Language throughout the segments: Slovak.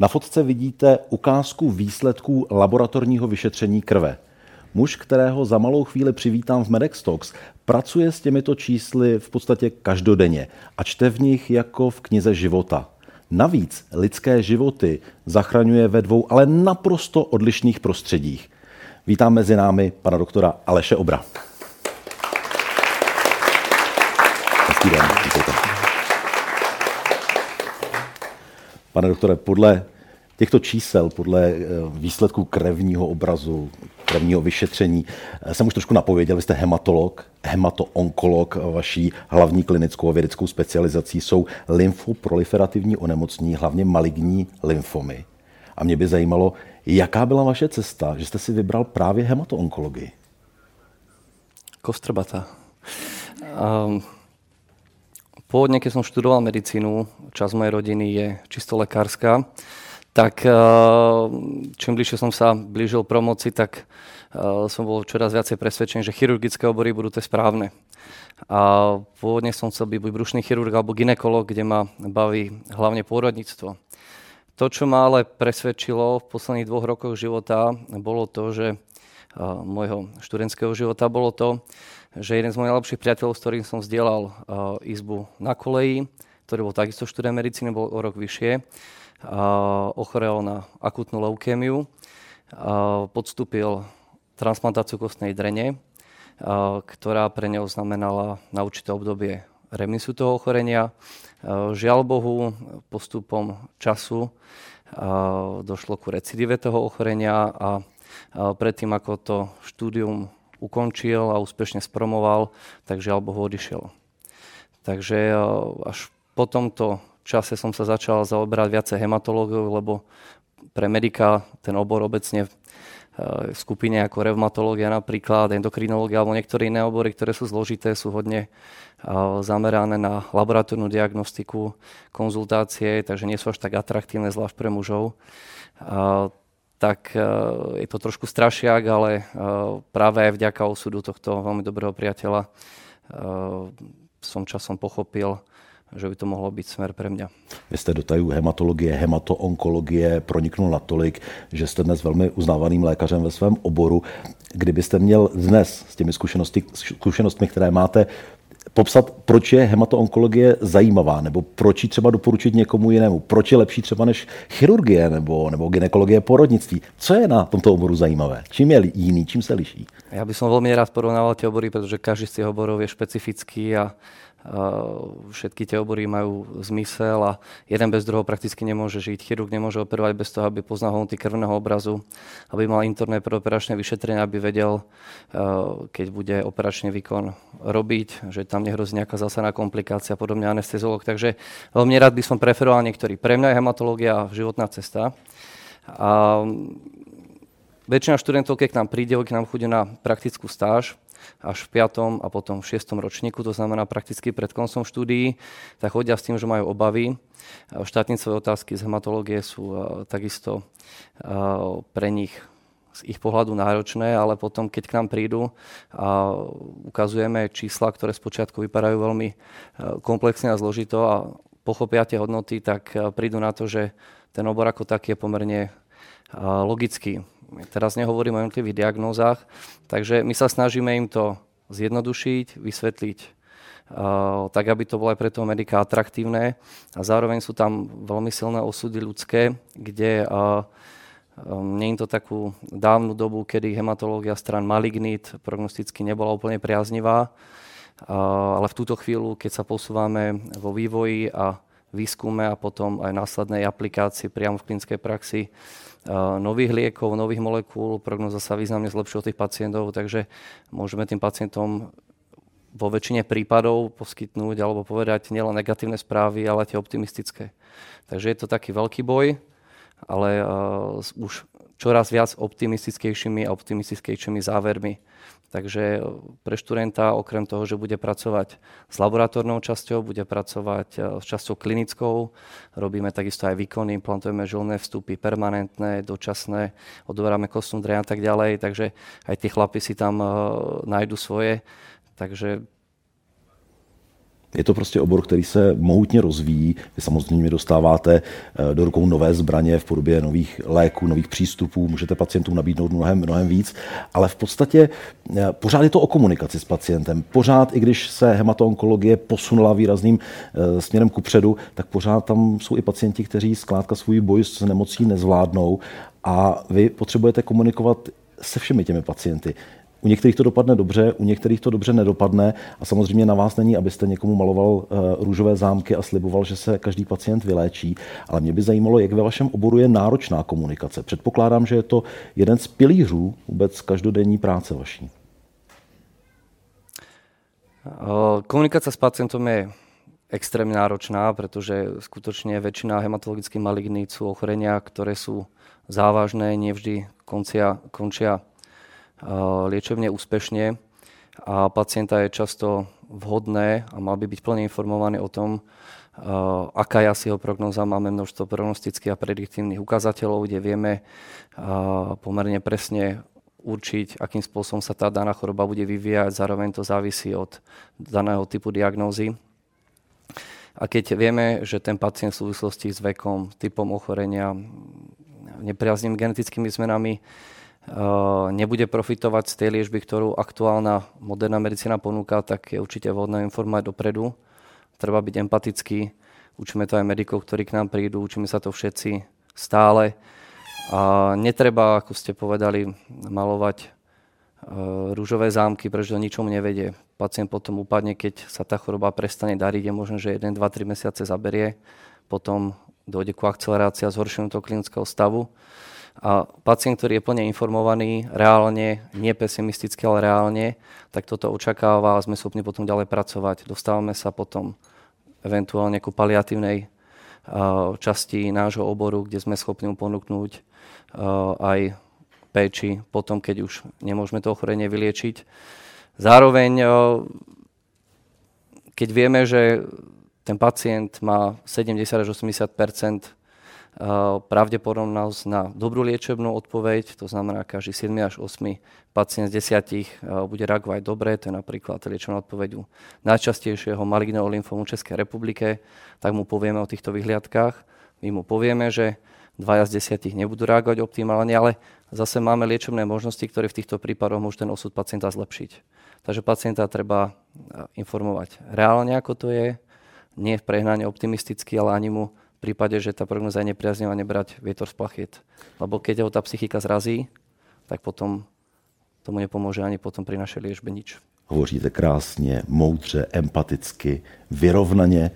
Na fotce vidíte ukázku výsledků laboratorního vyšetření krve. Muž, kterého za malou chvíli přivítám v Medex Talks, pracuje s těmito čísly v podstatě každodenně a čte v nich jako v knize života. Navíc lidské životy zachraňuje ve dvou, ale naprosto odlišných prostředích. Vítám mezi námi pana doktora Aleše Obra. Pane doktore, podle těchto čísel, podle eh, výsledků krevního obrazu, krevního vyšetření, eh, jsem už trošku napověděl, vy jste hematolog, hematoonkolog, vaší hlavní klinickou a vědeckou specializací jsou lymfoproliferativní onemocnění, hlavně maligní lymfomy. A mě by zajímalo, jaká byla vaše cesta, že jste si vybral právě hematoonkologii? Kostrbata. Um, pôvodne, keď som študoval medicínu, časť mojej rodiny je čisto lekárska, tak eh, čím bližšie som sa blížil promoci, tak eh, som bol čoraz viacej presvedčený, že chirurgické obory budú tie správne. A pôvodne som chcel byť buď brušný chirurg alebo ginekolog, kde ma baví hlavne pôrodníctvo. To, čo ma ale presvedčilo v posledných dvoch rokoch života, bolo to, že uh, môjho študentského života bolo to, že jeden z mojich najlepších priateľov, s ktorým som vzdielal uh, izbu na koleji, ktorý bol takisto študent medicíny, bol o rok vyššie, ochorel na akutnú leukémiu, podstúpil transplantáciu kostnej drene, ktorá pre neho znamenala na určité obdobie remisu toho ochorenia. Žiaľ Bohu, postupom času došlo ku recidive toho ochorenia a predtým, ako to štúdium ukončil a úspešne spromoval, tak žiaľ Bohu odišiel. Takže až po tomto čase som sa začal zaoberať viacej hematológiou, lebo pre medika ten obor obecne v e, skupine ako reumatológia napríklad, endokrinológia alebo niektoré iné obory, ktoré sú zložité, sú hodne e, zamerané na laboratórnu diagnostiku, konzultácie, takže nie sú až tak atraktívne, zvlášť pre mužov. Tak e, je to trošku strašiak, ale práve aj vďaka osudu tohto veľmi dobrého priateľa som časom pochopil, že by to mohlo být smer pre mňa. Vy jste do tajů hematologie, hematoonkologie proniknul natolik, že jste dnes velmi uznávaným lékařem ve svém oboru. Kdybyste měl dnes s těmi zkušenosti, zkušenostmi, které máte, popsat, proč je hematoonkologie zajímavá, nebo proč ji třeba doporučit někomu jinému, proč je lepší třeba než chirurgie nebo, nebo ginekologie porodnictví. Co je na tomto oboru zajímavé? Čím je jiný, čím se liší? Já bych velmi rád porovnával tie obory, protože každý z těch oborov je špecifický a všetky tie obory majú zmysel a jeden bez druhého prakticky nemôže žiť. Chirurg nemôže operovať bez toho, aby poznal hodnoty krvného obrazu, aby mal interné preoperačné vyšetrenie, aby vedel, keď bude operačný výkon robiť, že tam nehrozí nejaká zásadná komplikácia, podobne anestezolog. Takže veľmi rád by som preferoval niektorý. Pre mňa je hematológia životná cesta. A väčšina študentov, keď k nám príde, keď nám chodí na praktickú stáž, až v 5. a potom v 6. ročníku, to znamená prakticky pred koncom štúdií, tak chodia s tým, že majú obavy. Štátnicové otázky z hematológie sú takisto pre nich z ich pohľadu náročné, ale potom, keď k nám prídu a ukazujeme čísla, ktoré spočiatku vypadajú veľmi komplexne a zložito a pochopia tie hodnoty, tak prídu na to, že ten obor ako taký je pomerne logický teraz nehovorím o jednotlivých diagnózach, takže my sa snažíme im to zjednodušiť, vysvetliť uh, tak, aby to bolo aj pre toho medika atraktívne. A zároveň sú tam veľmi silné osudy ľudské, kde uh, nie je to takú dávnu dobu, kedy hematológia stran malignit prognosticky nebola úplne priaznivá, ale v túto chvíľu, keď sa posúvame vo vývoji a výskume a potom aj následnej aplikácii priamo v klinickej praxi, nových liekov, nových molekúl, prognoza sa významne zlepšuje tých pacientov, takže môžeme tým pacientom vo väčšine prípadov poskytnúť alebo povedať nielen negatívne správy, ale tie optimistické. Takže je to taký veľký boj ale uh, už čoraz viac optimistickejšími a optimistickejšími závermi. Takže pre študenta, okrem toho, že bude pracovať s laboratórnou časťou, bude pracovať e, s časťou klinickou, robíme takisto aj výkony, implantujeme žilné vstupy permanentné, dočasné, odoberáme kostnú dreň a tak ďalej, takže aj tí chlapi si tam nájdu svoje. Takže je to prostě obor, který se mohutně rozvíjí. Vy samozřejmě dostáváte eh, do rukou nové zbraně v podobě nových léků, nových přístupů, můžete pacientům nabídnout mnohem, mnohem víc, ale v podstatě eh, pořád je to o komunikaci s pacientem. Pořád, i když se hematoonkologie posunula výrazným eh, směrem kupředu, tak pořád tam jsou i pacienti, kteří zkrátka svůj boj s nemocí nezvládnou a vy potřebujete komunikovat se všemi těmi pacienty. U některých to dopadne dobře, u některých to dobře nedopadne a samozřejmě na vás není, abyste někomu maloval eh, růžové zámky a sliboval, že se každý pacient vyléčí, ale mě by zajímalo, jak ve vašem oboru je náročná komunikace. Předpokládám, že je to jeden z pilířů vůbec každodenní práce vaší. Eh, komunikácia s pacientom je extrémne náročná, pretože skutočne väčšina hematologických maligníc sú ochorenia, ktoré sú závažné, nevždy končia, končia liečebne úspešne a pacienta je často vhodné a mal by byť plne informovaný o tom, aká je asi jeho prognoza. Máme množstvo prognostických a prediktívnych ukazateľov, kde vieme pomerne presne určiť, akým spôsobom sa tá daná choroba bude vyvíjať. Zároveň to závisí od daného typu diagnózy. A keď vieme, že ten pacient v súvislosti s vekom, typom ochorenia, nepriaznými genetickými zmenami nebude profitovať z tej liežby, ktorú aktuálna moderná medicína ponúka, tak je určite vhodné informovať dopredu. Treba byť empatický. Učíme to aj medikov, ktorí k nám prídu, učíme sa to všetci stále. A netreba, ako ste povedali, malovať uh, rúžové zámky, pretože to ničomu nevedie. Pacient potom upadne, keď sa tá choroba prestane dariť, je možné, že 1, 2, 3 mesiace zaberie, potom dojde ku akcelerácii a zhoršeniu toho klinického stavu a pacient, ktorý je plne informovaný, reálne, nie pesimisticky, ale reálne, tak toto očakáva a sme schopní potom ďalej pracovať. Dostávame sa potom eventuálne ku paliatívnej časti nášho oboru, kde sme schopní ponúknuť aj péči potom, keď už nemôžeme to ochorenie vyliečiť. Zároveň, keď vieme, že ten pacient má 70 až 80 pravdepodobnosť na dobrú liečebnú odpoveď, to znamená, každý 7 až 8 pacient z 10 bude reagovať dobre, to je napríklad liečebná odpoveď u najčastejšieho maligného lymfomu Českej republike, tak mu povieme o týchto vyhliadkách. My mu povieme, že dvaja z desiatich nebudú reagovať optimálne, ale zase máme liečebné možnosti, ktoré v týchto prípadoch môžu ten osud pacienta zlepšiť. Takže pacienta treba informovať reálne, ako to je, nie v prehnane optimisticky, ale ani mu v prípade, že tá prognoza je nepriaznivá, nebrať vietor z plachiet. Lebo keď ho tá psychika zrazí, tak potom tomu nepomôže ani potom pri našej liečbe nič. Hovoříte krásně, moudře, empaticky, vyrovnaně,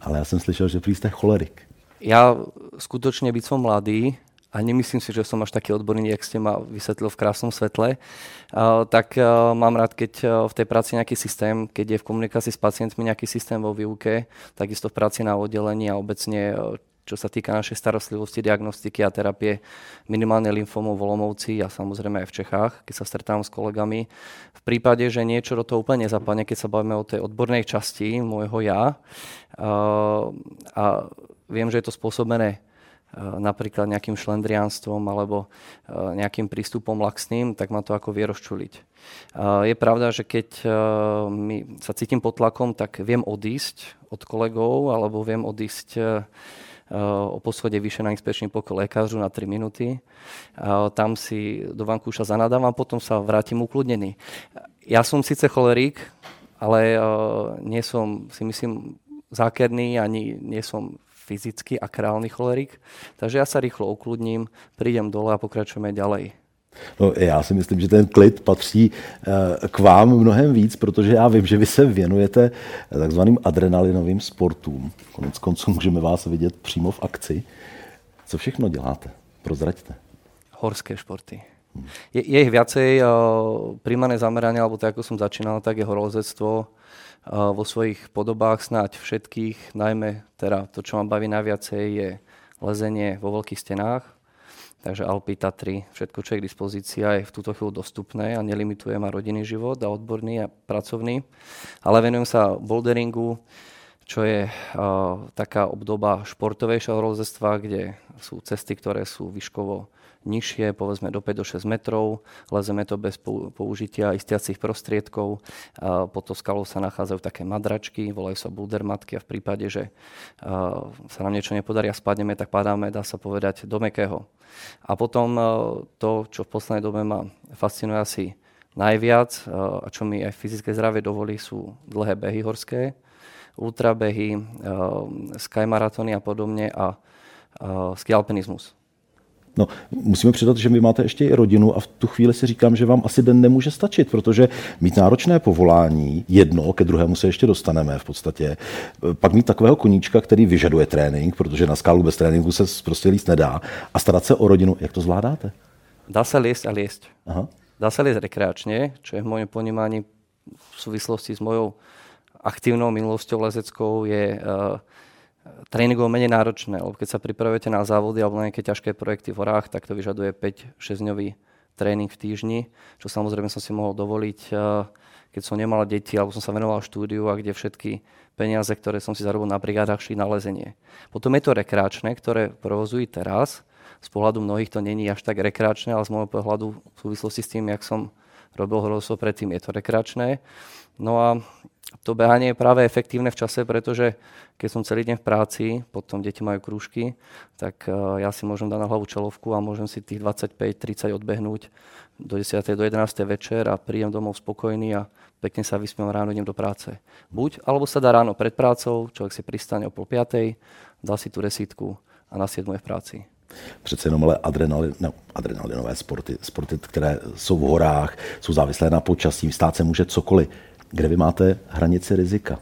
ale já jsem slyšel, že prý jste cholerik. Ja skutočne byť som mladý, a nemyslím si, že som až taký odborný, jak ste ma vysvetlil v krásnom svetle, tak mám rád, keď v tej práci nejaký systém, keď je v komunikácii s pacientmi nejaký systém vo výuke, takisto v práci na oddelení a obecne čo sa týka našej starostlivosti, diagnostiky a terapie minimálne lymfómov v Olomovci a samozrejme aj v Čechách, keď sa stretávam s kolegami. V prípade, že niečo do toho úplne nezapadne, keď sa bavíme o tej odbornej časti môjho ja a viem, že je to spôsobené napríklad nejakým šlendriánstvom alebo eh, nejakým prístupom laxným, tak ma to ako vie rozčuliť. Eh, je pravda, že keď sa cítim pod tlakom, tak viem odísť od kolegov alebo viem odísť o poschode vyše na inspečný pokoj lekářu na 3 minúty. Tam si do vankúša zanadávam, potom sa vrátim ukludnený. Ja som síce cholerík, ale nie som, si myslím, zákerný, ani nie som fyzický a králny cholerik. Takže ja sa rýchlo ukludním, prídem dole a pokračujeme ďalej. No, já si myslím, že ten klid patří eh, k vám mnohem víc, protože já vím, že vy se věnujete takzvaným adrenalinovým sportům. Konec konců můžeme vás vidět přímo v akci. Co všechno děláte? Prozraďte. Horské športy. Hmm. Je, je ich viacej. Príjmané zameranie, alebo tak ako som začínal, tak je horolezectvo, vo svojich podobách snáď všetkých, najmä teda to, čo ma baví najviacej, je lezenie vo veľkých stenách, takže Alpy, Tatry, všetko, čo je k dispozícii, je v túto chvíľu dostupné a nelimituje ma rodinný život a odborný a pracovný. Ale venujem sa boulderingu, čo je uh, taká obdoba športovejšieho rozestva, kde sú cesty, ktoré sú výškovo nižšie, povedzme do 5 do 6 metrov. Lezeme to bez použitia istiacich prostriedkov. Pod to skalou sa nachádzajú také madračky, volajú sa buldermatky a v prípade, že sa nám niečo nepodarí a spadneme, tak padáme, dá sa povedať, do mekého. A potom to, čo v poslednej dobe ma fascinuje asi najviac a čo mi aj fyzické zdravie dovolí, sú dlhé behy horské, ultrabehy, skymaratony a podobne a skialpinizmus. No, musíme přidat, že vy máte ještě i rodinu a v tu chvíli si říkám, že vám asi den nemůže stačit, protože mít náročné povolání, jedno, ke druhému se ještě dostaneme v podstatě, pak mít takového koníčka, který vyžaduje trénink, protože na skálu bez tréninku se prostě líst nedá, a starat se o rodinu, jak to zvládáte? Dá se líst a líst. Aha. Dá se líst rekreačně, čo je v mojom ponímaní v súvislosti s mojou aktívnou minulosťou lezeckou je uh, tréningovo menej náročné, lebo keď sa pripravujete na závody alebo na nejaké ťažké projekty v horách, tak to vyžaduje 5-6 dňový tréning v týždni, čo samozrejme som si mohol dovoliť, eh, keď som nemal deti alebo som sa venoval štúdiu a kde všetky peniaze, ktoré som si zarobil na brigádach, šli na lezenie. Potom je to rekreačné, ktoré provozujú teraz. Z pohľadu mnohých to není až tak rekreačné, ale z môjho pohľadu v súvislosti s tým, jak som robil horolstvo predtým, je to rekreačné. No a to behanie je práve efektívne v čase, pretože keď som celý deň v práci, potom deti majú krúžky, tak eh, ja si môžem dať na hlavu čelovku a môžem si tých 25-30 odbehnúť do 10. do 11. večer a príjem domov spokojný a pekne sa vyspiem ráno idem do práce. Buď, alebo sa dá ráno pred prácou, človek si pristane o pol piatej, dá si tú resítku a na 7 je v práci. Přece jenom ale adrenalin, no, adrenalinové sporty, sporty, které jsou v horách, jsou závislé na počasí, stát se může cokoliv kde vy máte hranici rizika?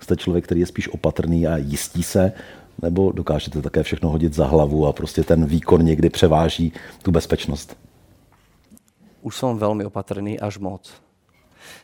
Jste člověk, který je spíš opatrný a jistí se, nebo dokážete také všechno hodit za hlavu a prostě ten výkon někdy převáží tu bezpečnost? Už som veľmi opatrný, až moc.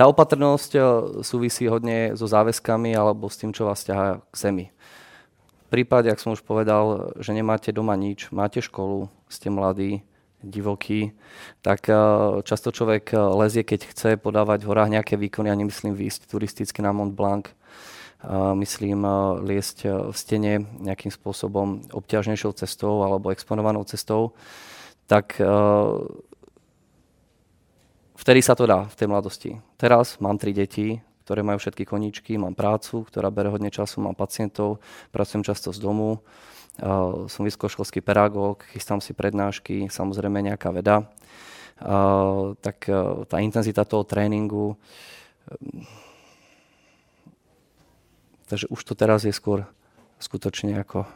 Tá opatrnosť eh, súvisí hodne so záväzkami alebo s tým, čo vás ťahá k zemi. V prípade, ak som už povedal, že nemáte doma nič, máte školu, ste mladí, divoký, tak eh, často človek eh, lezie, keď chce podávať v horách nejaké výkony, ja nemyslím výjsť turisticky na Mont Blanc, myslím eh, liesť v stene nejakým spôsobom obťažnejšou cestou alebo exponovanou cestou, tak vtedy sa to dá v tej mladosti. Teraz mám tri deti, ktoré majú všetky koníčky, mám prácu, ktorá bere hodne času, mám pacientov, pracujem často z domu, som vysokoškolský pedagóg, chystám si prednášky, samozrejme nejaká veda, tak e, tá intenzita toho tréningu, e, takže už to teraz je skôr skutočne ako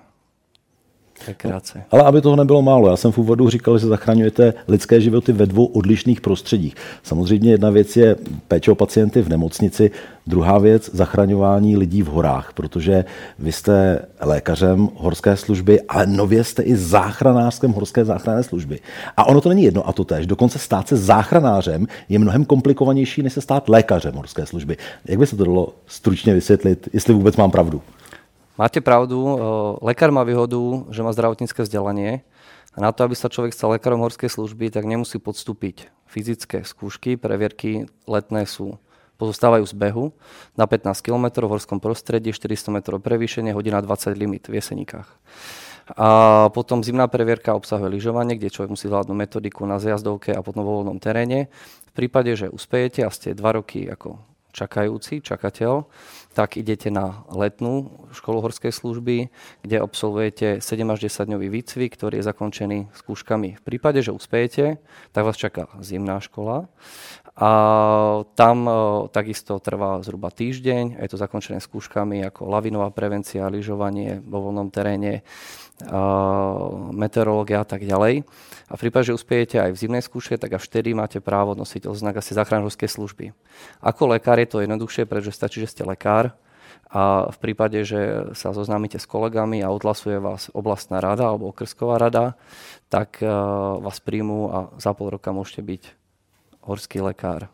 Rekreace. Ale aby toho nebylo málo, já jsem v úvodu říkal, že zachraňujete lidské životy ve dvou odlišných prostředích. Samozřejmě jedna věc je péče o pacienty v nemocnici, druhá věc zachraňování lidí v horách, protože vy jste lékařem horské služby, ale nově jste i záchranářskem horské záchranné služby. A ono to není jedno a to tež. Dokonce stát se záchranářem je mnohem komplikovanější, než se stát lékařem horské služby. Jak by se to dalo stručně vysvětlit, jestli vůbec mám pravdu? Máte pravdu, lekár má výhodu, že má zdravotnícke vzdelanie a na to, aby sa človek stal lekárom horskej služby, tak nemusí podstúpiť fyzické skúšky, previerky letné sú pozostávajú z behu na 15 km v horskom prostredí, 400 metrov prevýšenie, hodina 20 limit v Jesenikách. A potom zimná previerka obsahuje lyžovanie, kde človek musí zvládnuť metodiku na zjazdovke a potom vo voľnom teréne. V prípade, že uspejete a ste 2 roky ako čakajúci, čakateľ, tak idete na letnú školu horskej služby, kde absolvujete 7 až 10 dňový výcvik, ktorý je zakončený skúškami. V prípade, že uspejete, tak vás čaká zimná škola a tam e, takisto trvá zhruba týždeň, je to zakončené skúškami ako lavinová prevencia, lyžovanie vo voľnom teréne, meteorológia a tak ďalej. A v prípade, že uspiejete aj v zimnej skúške, tak až vtedy máte právo nosiť oznak asi záchranárskej služby. Ako lekár je to jednoduchšie, pretože stačí, že ste lekár a v prípade, že sa zoznámite s kolegami a odhlasuje vás oblastná rada alebo okrsková rada, tak vás príjmú a za pol roka môžete byť horský lekár.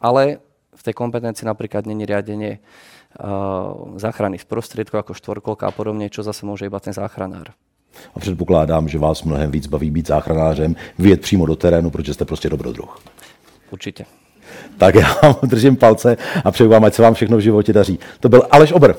Ale v tej kompetencii napríklad není riadenie uh, záchranných prostriedkov ako štvorkolka a podobne, čo zase môže iba ten záchranár. A předpokládám, že vás mnohem víc baví být záchranářem, vyjet přímo do terénu, protože jste prostě dobrodruh. Určitě. Tak já vám držím palce a přeju vám, ať se vám všechno v životě daří. To byl Aleš Obr.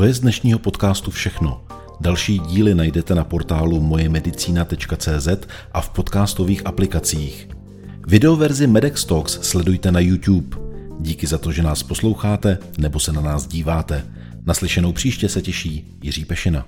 To je z dnešního podcastu všechno. Další díly najdete na portálu mojemedicina.cz a v podcastových aplikacích. Videoverzi Medex Talks sledujte na YouTube. Díky za to, že nás posloucháte nebo se na nás díváte. Naslyšenou příště se těší Jiří Pešina.